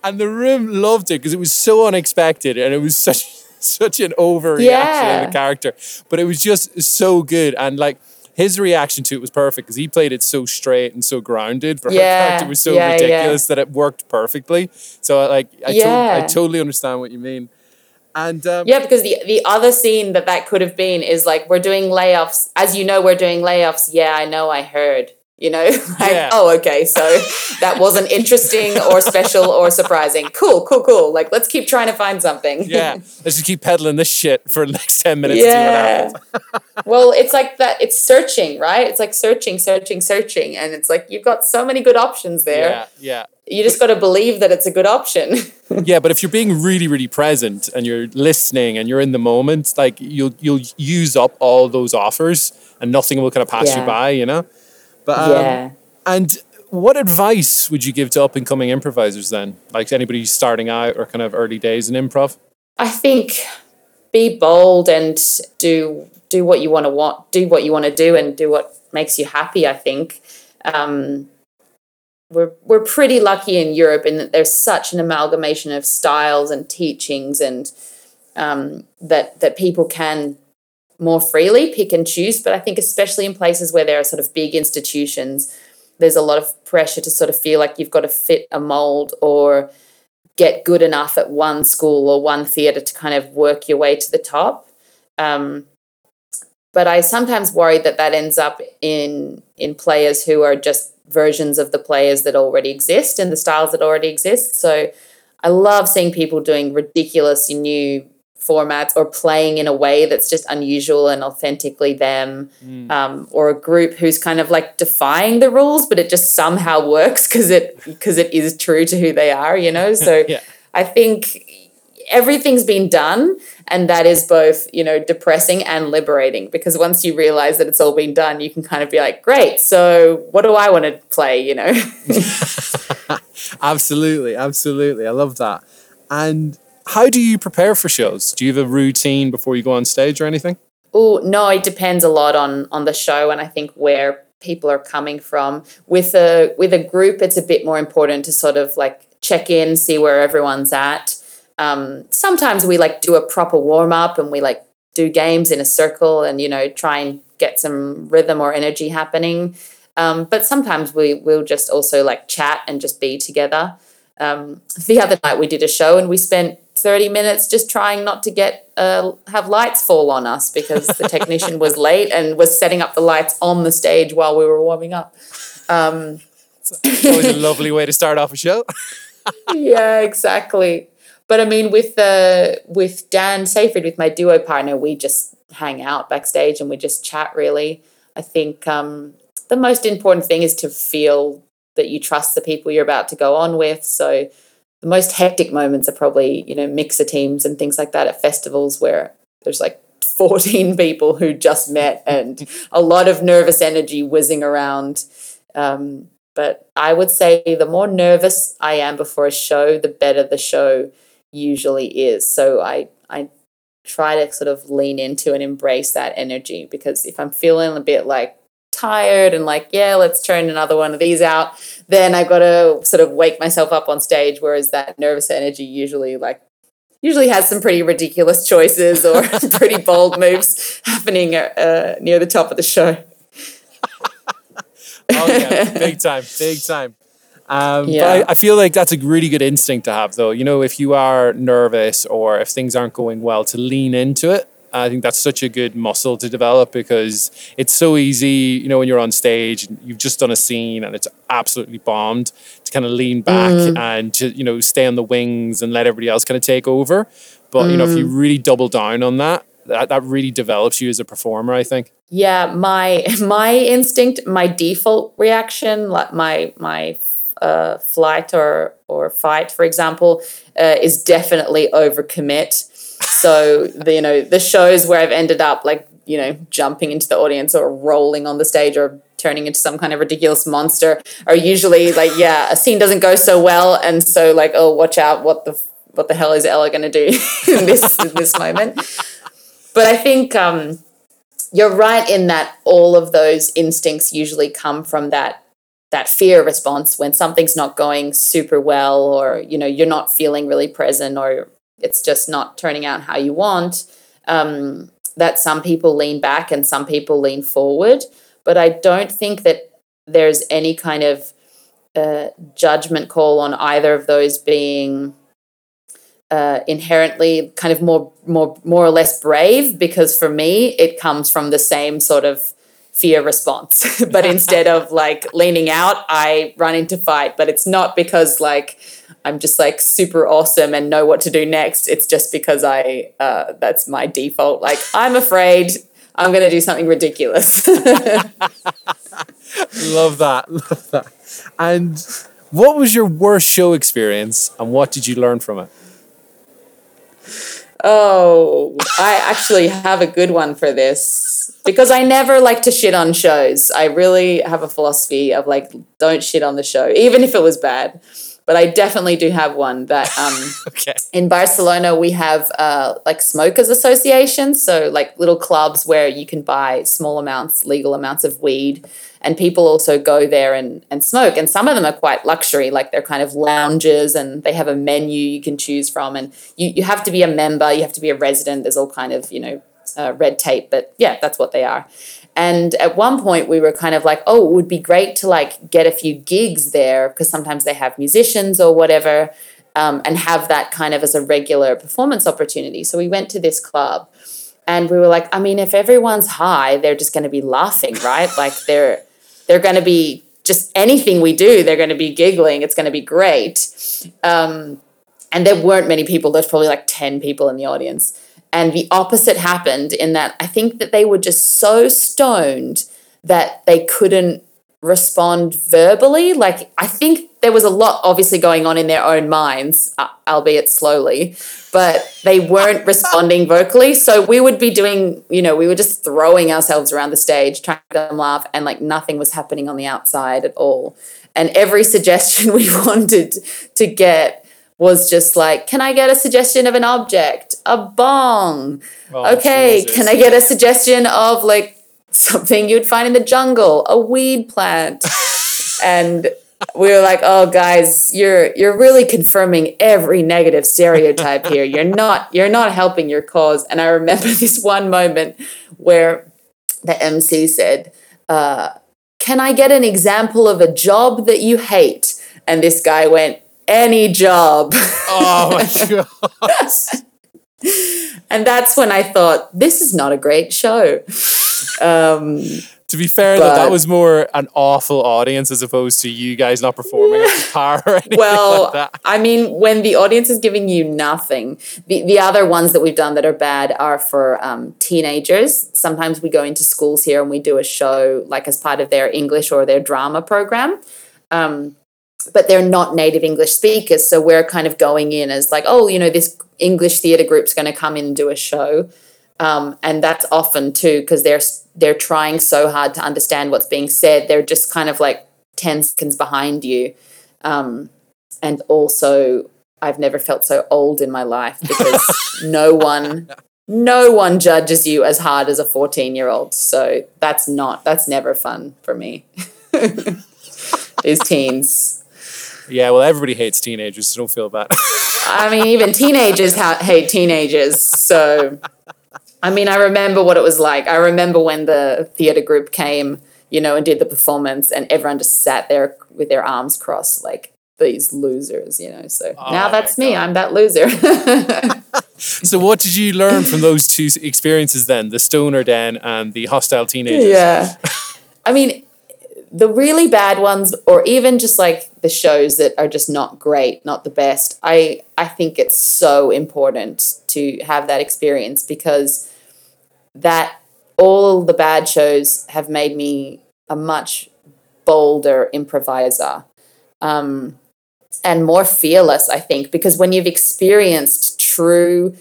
And the room loved it because it was so unexpected and it was such [laughs] such an overreaction yeah. of the character, but it was just so good and like his reaction to it was perfect because he played it so straight and so grounded. But [laughs] yeah, her character was so yeah, ridiculous that it worked perfectly. So like, I, to- I totally understand what you mean. And um, yeah, because the the other scene that that could have been is like we're doing layoffs. As you know, we're doing layoffs. Yeah, I know. I heard you know [laughs] like yeah. oh okay so that wasn't interesting or special or surprising. Cool cool cool. Like let's keep trying to find something. Yeah. Let's just keep peddling this shit for the next 10 minutes yeah. [laughs] well it's like that it's searching right? It's like searching searching searching and it's like you've got so many good options there. Yeah yeah. You just got to believe that it's a good option. [laughs] Yeah but if you're being really really present and you're listening and you're in the moment like you'll you'll use up all those offers and nothing will kind of pass yeah. you by you know but um, yeah. And what advice would you give to up and coming improvisers then? Like anybody starting out or kind of early days in improv? I think be bold and do do what you want to want do what you want to do and do what makes you happy. I think. Um, we're we're pretty lucky in Europe in that there's such an amalgamation of styles and teachings and um, that that people can more freely, pick and choose. But I think, especially in places where there are sort of big institutions, there's a lot of pressure to sort of feel like you've got to fit a mold or get good enough at one school or one theatre to kind of work your way to the top. Um, but I sometimes worry that that ends up in in players who are just versions of the players that already exist and the styles that already exist. So I love seeing people doing ridiculous new formats or playing in a way that's just unusual and authentically them mm. um, or a group who's kind of like defying the rules but it just somehow [laughs] works because it because it is true to who they are you know? So [laughs] yeah. i think everything's been done and that is both you know depressing and liberating because once you realize that it's all been done you can kind of be like great so what do i want to play? You know? [laughs] Absolutely absolutely. I love that. And how do you prepare for shows do you have a routine before you go on stage or anything oh no it depends a lot on on the show and i think where people are coming from with a with a group it's a bit more important to sort of like check in see where everyone's at um, sometimes we like do a proper warm up and we like do games in a circle and you know try and get some rhythm or energy happening. Um, but sometimes we will just also like chat and just be together. Um, the other night we did a show and we spent 30 minutes just trying not to get uh, have lights fall on us because the technician was [laughs] late and was setting up the lights on the stage while we were warming up. Um, it's always a lovely way to start off a show. [laughs] yeah, exactly. But I mean, with the with Dan Seyfried, with my duo partner, we just hang out backstage and we just chat. Really, I think um, the most important thing is to feel that you trust the people you're about to go on with. So the most hectic moments are probably you know mixer teams and things like that at festivals where there's like [laughs] 14 people who just met and a lot of nervous energy whizzing around. Um, but I would say the more nervous I am before a show, the better the show usually is. So I I try to sort of lean into and embrace that energy because if I'm feeling a bit like tired and like yeah let's turn another one of these out then I've got to sort of wake myself up on stage whereas that nervous energy usually like usually has some pretty ridiculous choices or [laughs] pretty bold moves happening uh, near the top of the show [laughs] oh yeah [laughs] big time big time um, yeah. I, I, feel like that's a really good instinct to have, though. You know, if you are nervous or if things aren't going well, to lean into it. I think that's such a good muscle to develop because it's so easy, you know, when you're on stage, and you've just done a scene and it's absolutely bombed to kind of lean back mm. and to, you know, stay on the wings and let everybody else kind of take over. But, mm. you know, if you mm. really double down on that, that, that really develops you as a performer, I think. Yeah, my [laughs] my instinct, my default reaction, like my my uh, flight or or fight, for example, uh, is definitely overcommit. So the you know the shows where I've ended up like you know jumping into the audience or rolling on the stage or turning into some kind of ridiculous monster are usually like yeah a scene doesn't go so well and so like oh watch out what the what the hell is Ella going to do [laughs] in this in this moment. But I think um, you're right in that all of those instincts usually come from that that fear response when something's not going super well or you know you're not feeling really present or it's just not turning out how you want um, that some people lean back and some people lean forward but i don't think that there's any kind of uh, judgment call on either of those being uh, inherently kind of more more more or less brave because for me it comes from the same sort of fear response. [laughs] but instead of like leaning out, I run into fight. But it's not because like I'm just like super awesome and know what to do next. It's just because I uh, that's my default. Like I'm afraid I'm going to do something ridiculous. [laughs] love that. [laughs] Love that. And what was your worst show experience and what did you learn from it? Oh, I actually have a good one for this because I never like to shit on shows. I really have a philosophy of like, don't shit on the show, even if it was bad. But I definitely do have one that um, [laughs] okay. in Barcelona we have uh, like smokers associations, so like little clubs where you can buy small amounts, legal amounts of weed, and people also go there and, and smoke. And some of them are quite luxury, like they're kind of lounges and they have a menu you can choose from. And you, you have to be a member, you have to be a resident. There's all kind of, you know, uh, red tape, but yeah, that's what they are. And at one point, we were kind of like, oh, it would be great to like get a few gigs there because sometimes they have musicians or whatever, um, and have that kind of as a regular performance opportunity. So we went to this club, and we were like, I mean, if everyone's high, they're just going to be laughing, right? like they're they're going to be just anything we do, they're going to be giggling. It's going to be great. Um, and there weren't many people. There's probably like ten people in the audience And the opposite happened in that I think that they were just so stoned that they couldn't respond verbally. Like, I think there was a lot obviously going on in their own minds, uh, albeit slowly, but they weren't [laughs] responding vocally. So we would be doing, you know, we were just throwing ourselves around the stage, trying to make them laugh, and like nothing was happening on the outside at all. And every suggestion [laughs] we wanted to get was just like, can I get a suggestion of an object? A bong. Oh, okay, Jesus. can I get a suggestion of like [laughs] something you'd find in the jungle, a weed plant. [laughs] and we were like, "Oh guys, you're you're really confirming every negative stereotype here. [laughs] You're not you're not helping your cause." And I remember this one moment where the MC said, uh, "Can I get an example of a job that you hate?" And this guy went, "Any job." Oh my [laughs] god. and that's when I thought, this is not a great show. Um, to be fair, but, though, that was more an awful audience as opposed to you guys not performing at par or anything well, like I mean, when the audience is giving you nothing, the, the other ones that we've done that are bad are for um, teenagers. Sometimes we go into schools here and we do a show like as part of their English or their drama program. Um, but they're not native English speakers. So we're kind of going in as like, oh, you know, this English theatre group's going to come in and do a show. Um, and that's often too because they're they're trying so hard to understand what's being said. They're just kind of like ten seconds behind you, um, and also I've never felt so old in my life because [laughs] no one no one judges you as hard as a 14 year old. So that's not that's never fun for me. [laughs] These teens. Yeah, well, everybody hates teenagers, so don't feel bad. I mean, even teenagers ha- hate teenagers. So I mean, I remember what it was like. I remember when the theater group came, you know, and did the performance, and everyone just sat there with their arms crossed, like these losers, you know. So oh now that's me. I'm that loser. [laughs] so, what did you learn from those two experiences then, the stoner den and the hostile teenagers? Yeah, I mean, the really bad ones, or even just like the shows that are just not great, not the best. I I think it's so important to have that experience because that all the bad shows have made me a much bolder improviser um, and more fearless, I think, because when you've experienced true,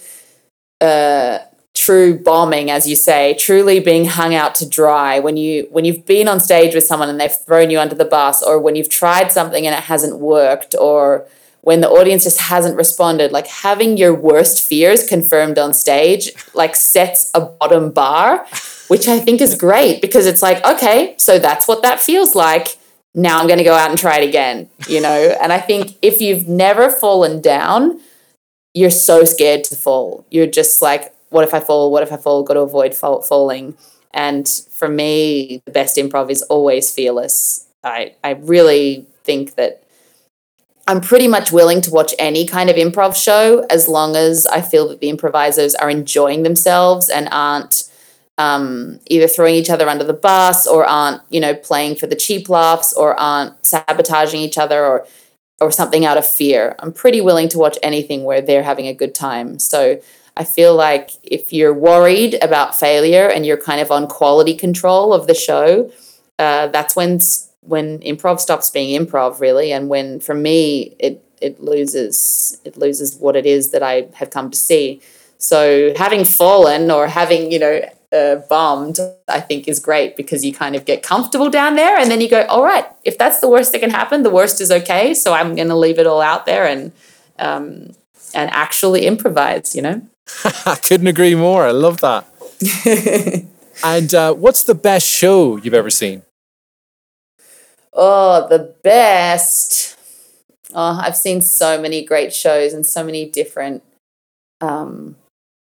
uh, true bombing, as you say, truly being hung out to dry, when you when you've been on stage with someone and they've thrown you under the bus, or when you've tried something and it hasn't worked, or when the audience just hasn't responded. Like having your worst fears confirmed on stage like sets a bottom bar which i think is great because it's like okay so that's what that feels like. Now i'm going to go out and try it again you know? And i think if you've never fallen down you're so scared to fall. You're just like what if i fall what if i fall got to avoid fall- falling and for me the best improv is always fearless i i really think that I'm pretty much willing to watch any kind of improv show as long as I feel that the improvisers are enjoying themselves and aren't um, either throwing each other under the bus or aren't, you know, playing for the cheap laughs or aren't sabotaging each other or or something out of fear. I'm pretty willing to watch anything where they're having a good time. So I feel like if you're worried about failure and you're kind of on quality control of the show, uh, that's when when improv stops being improv really. And when for me it it loses it loses what it is that I have come to see. So having fallen or having you know uh, bombed I think is great because you kind of get comfortable down there and then you go all right if that's the worst that can happen the worst is okay so I'm going to leave it all out there and um, and actually improvise you know [laughs] I couldn't agree more I love that [laughs] and uh, what's the best show you've ever seen Oh, the best. Oh, I've seen so many great shows and so many different um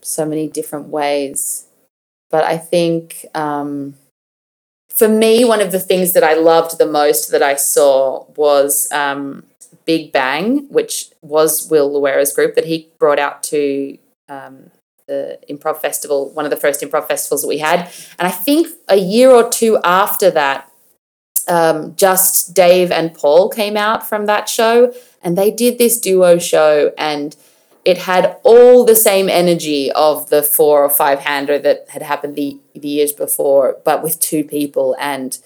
so many different ways. But I think um for me, one of the things that I loved the most that I saw was um, Big Bang, which was Will Luera's group that he brought out to um, the improv festival, one of the first improv festivals that we had. And I think a year or two after that, um, just Dave and Paul came out from that show, and they did this duo show, and it had all the same energy of the four or five hander that had happened the, the years before, but with two people. And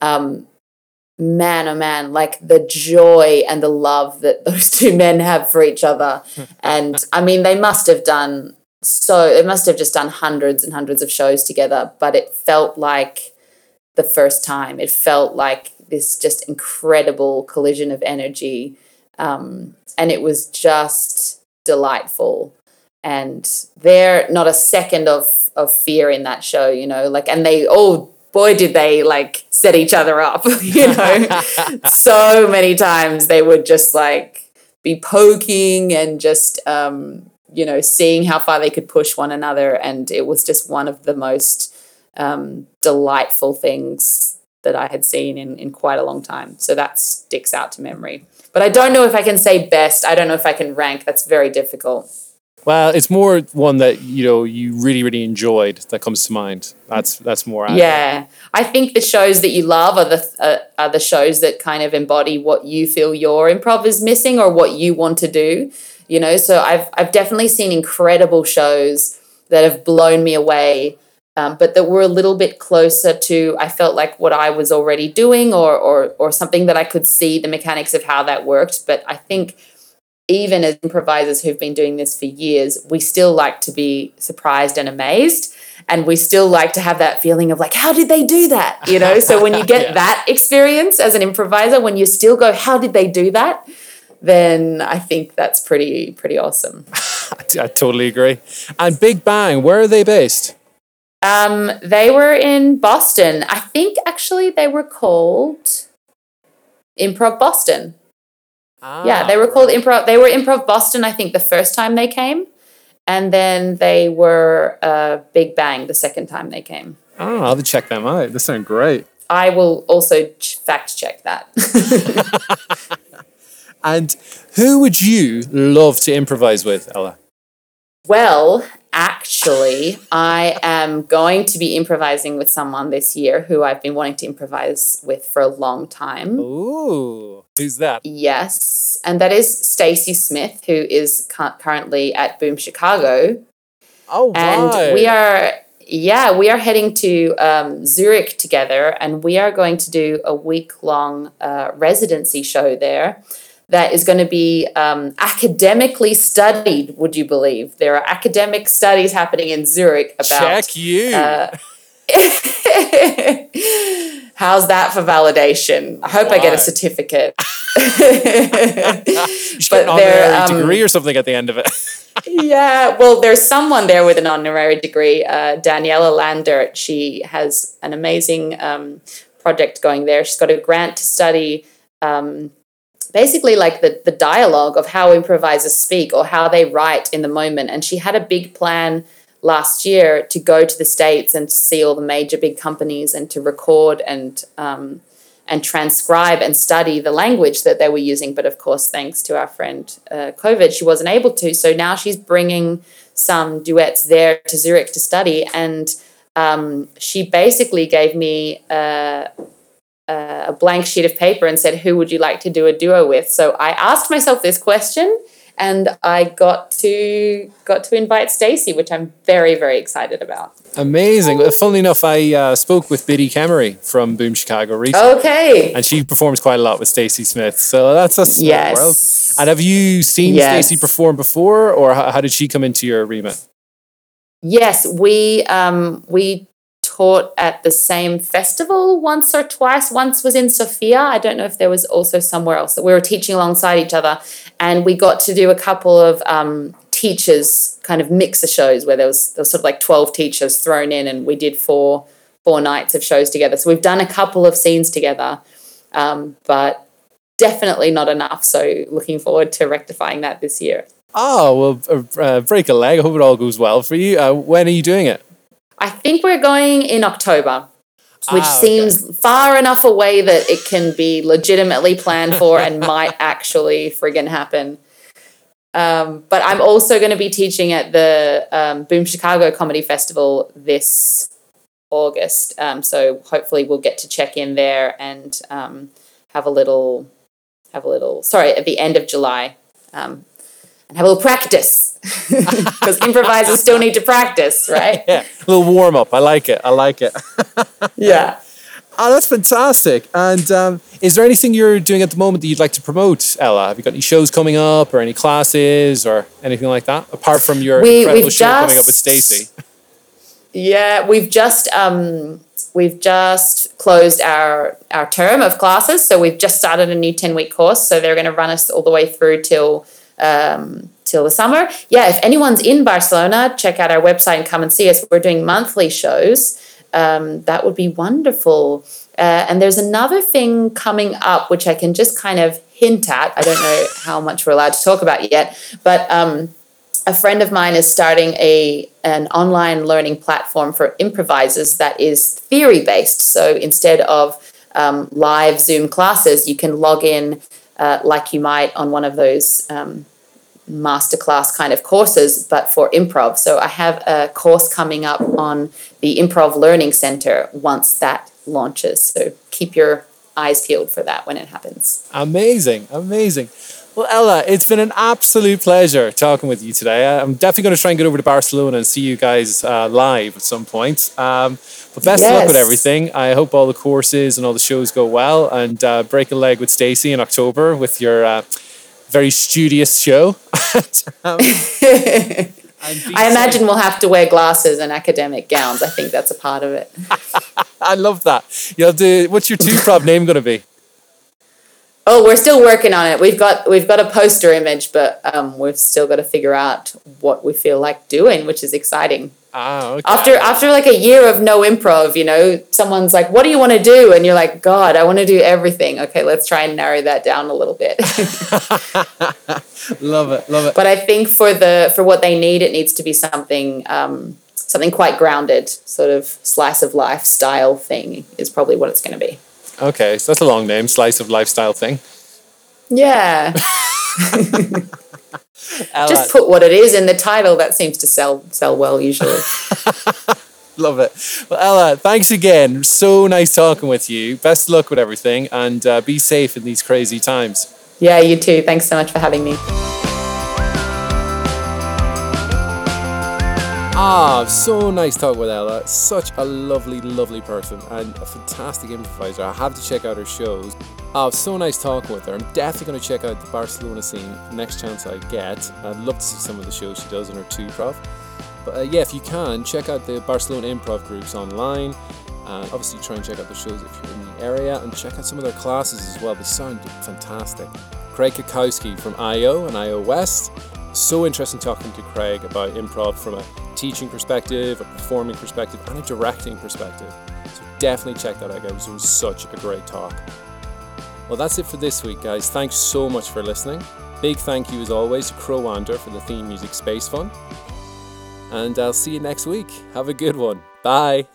um, man, oh man, like the joy and the love that [laughs] those two men have for each other. [laughs] and I mean, they must have done so, they must have just done hundreds and hundreds of shows together, but it felt like the first time. It felt like this just incredible collision of energy. Um, and it was just delightful and there not a second of of fear in that show you know like and they oh boy did they like set each other up [laughs] you know [laughs] so many times they would just like be poking and just um you know seeing how far they could push one another and it was just one of the most um delightful things that I had seen in in quite a long time so that sticks out to memory but I don't know if I can say best. I don't know if I can rank. That's very difficult. Well, it's more one that you know you really really enjoyed that comes to mind. That's that's more. Yeah, I think the shows that you love are the uh, are the shows that kind of embody what you feel your improv is missing or what you want to do. You know, so I've I've definitely seen incredible shows that have blown me away um, but that were a little bit closer to I felt like what I was already doing or or or something that I could see the mechanics of how that worked. But I think even as improvisers who've been doing this for years, we still like to be surprised and amazed. And we still like to have that feeling of like, how did they do that? You know, so when you [laughs] get yeah. that experience as an improviser, when you still go, how did they do that? Then I think that's pretty pretty awesome. [laughs] I totally agree. And Big Bang, where are they based? Um, they were in Boston. I think actually they were called Improv Boston. Ah, yeah, they were called Improv. They were Improv Boston. I think the first time they came, and then they were uh, Big Bang the second time they came. Oh, I'll check them out. They sound great. I will also fact check that. [laughs] and who would you love to improvise with, Ella? Well, actually, I am going to be improvising with someone this year who I've been wanting to improvise with for a long time. Ooh, who's that? Yes, and that is Stacy Smith, who is currently at Boom Chicago. Oh, and we are yeah, we are heading to um, Zurich together, and we are going to do a week long uh, residency show there that is going to be um, academically studied. Would you believe there are academic studies happening in Zurich about? Check you. Uh, [laughs] how's that for validation? I hope Why? I get a certificate. [laughs] [laughs] but there, um, degree or something at the end of it. yeah, well, there's someone there with an honorary degree, uh, Daniela Lander. She has an amazing um, project going there. She's got a grant to study um, basically like the, the dialogue of how improvisers speak or how they write in the moment. And she had a big plan last year to go to the States and to see all the major big companies and to record and um, and transcribe and study the language that they were using. But of course, thanks to our friend uh, COVID, she wasn't able to. So now she's bringing some duets there to Zurich to study. And um, she basically gave me uh, a blank sheet of paper and said, Who would you like to do a duo with? So I asked myself this question and I got to got to invite Stacy, which I'm very very excited about. Amazing. Uh, funnily enough, I uh, spoke with Biddy Camery from Boom Chicago recently. Okay. And she performs quite a lot with Stacy Smith. So that's a small yes. world. And have you seen yes. Stacy perform before, or how, how, did she come into your remit? Yes, we um, we taught at the same festival once or twice. Once was in Sofia. I don't know if there was also somewhere else that we were teaching alongside each other. And we got to do a couple of um, teachers kind of mixer shows where there was, there was sort of like 12 teachers thrown in and we did four four nights of shows together. So we've done a couple of scenes together, um, but definitely not enough. So looking forward to rectifying that this year. Oh, well, uh, break a leg. I hope it all goes well for you. Uh, when are you doing it? I think we're going in October, which ah, okay. seems far enough away that it can be legitimately planned for and [laughs] might actually friggin' happen. Um, but I'm also going to be teaching at the um, Boom Chicago Comedy Festival this August. Um, so hopefully we'll get to check in there and um, have a little, have a little. Sorry, at the end of July, um, and have a little practice [laughs] because improvisers still need to practice, right? [laughs] Yeah, a little warm up. I like it. I like it. [laughs] yeah. Oh, that's fantastic. And um, is there anything you're doing at the moment that you'd like to promote, Ella? Have you got any shows coming up or any classes or anything like that? Apart from your We- incredible we've show coming up with Stacey. Yeah, we've just um, we've just closed our our term of classes, so we've just started a new ten week course. So they're going to run us all the way through till um, till the summer. Yeah, if anyone's in Barcelona, check out our website and come and see us. We're doing monthly shows. Um, that would be wonderful. Uh, and there's another thing coming up which I can just kind of hint at. I don't know [laughs] how much we're allowed to talk about yet, but um, a friend of mine is starting a an online learning platform for improvisers that is theory based. So instead of um, live Zoom classes, you can log in uh, like you might on one of those um, masterclass kind of courses, but for improv. So I have a course coming up on the Improv Learning Center once that launches. So keep your eyes peeled for that when it happens. Amazing, amazing. Well, Ella, it's been an absolute pleasure talking with you today. I- I'm definitely going to try and get over to Barcelona and see you guys uh, live at some point. Um, but best of luck with everything. I hope all the courses and all the shows go well. And uh, break a leg with Stacey in October with your uh, very studious show. Um, [laughs] and be I safe. imagine we'll have to wear glasses and academic gowns. I think that's a part of it. [laughs] I love that. You have to. What's your two prov name going to be? Oh, we're still working on it. We've got we've got a poster image, but um, we've still got to figure out what we feel like doing, which is exciting. Ah, okay. After after like a year of no improv, you know, someone's like, "What do you want to do?" And you're like, "God, I want to do everything." Okay, let's try and narrow that down a little bit. [laughs] love it, love it. but I think for the for what they need, it needs to be something um, something quite grounded, sort of slice of life style thing is probably what it's going to be. Okay, so that's a long name, slice of lifestyle thing. Yeah. [laughs] Just put what it is in the title. That seems to sell sell well usually. [laughs] love it. Well, Ella, thanks again. So nice talking with you. Best of luck with everything, and uh, be safe in these crazy times. yeah, you too. Thanks so much for having me. Ah, so nice talk with Ella. Such a lovely, lovely person and a fantastic improviser. I have to check out her shows. Ah, so nice talking with her. I'm definitely going to check out the Barcelona scene next chance I get. I'd love to see some of the shows she does in her two prov. But uh, yeah, if you can, check out the Barcelona improv groups online. And obviously, try and check out the shows if you're in the area and check out some of their classes as well. They sound fantastic. Craig Cackowski from IO and IO West. So interesting talking to Craig about improv from a teaching perspective, a performing perspective, and a directing perspective. So definitely check that out, guys. It was such a great talk. Well, that's it for this week, guys. Thanks so much for listening. Big thank you, as always, to Crowander for the theme music Space Fun. And I'll see you next week. Have a good one. Bye.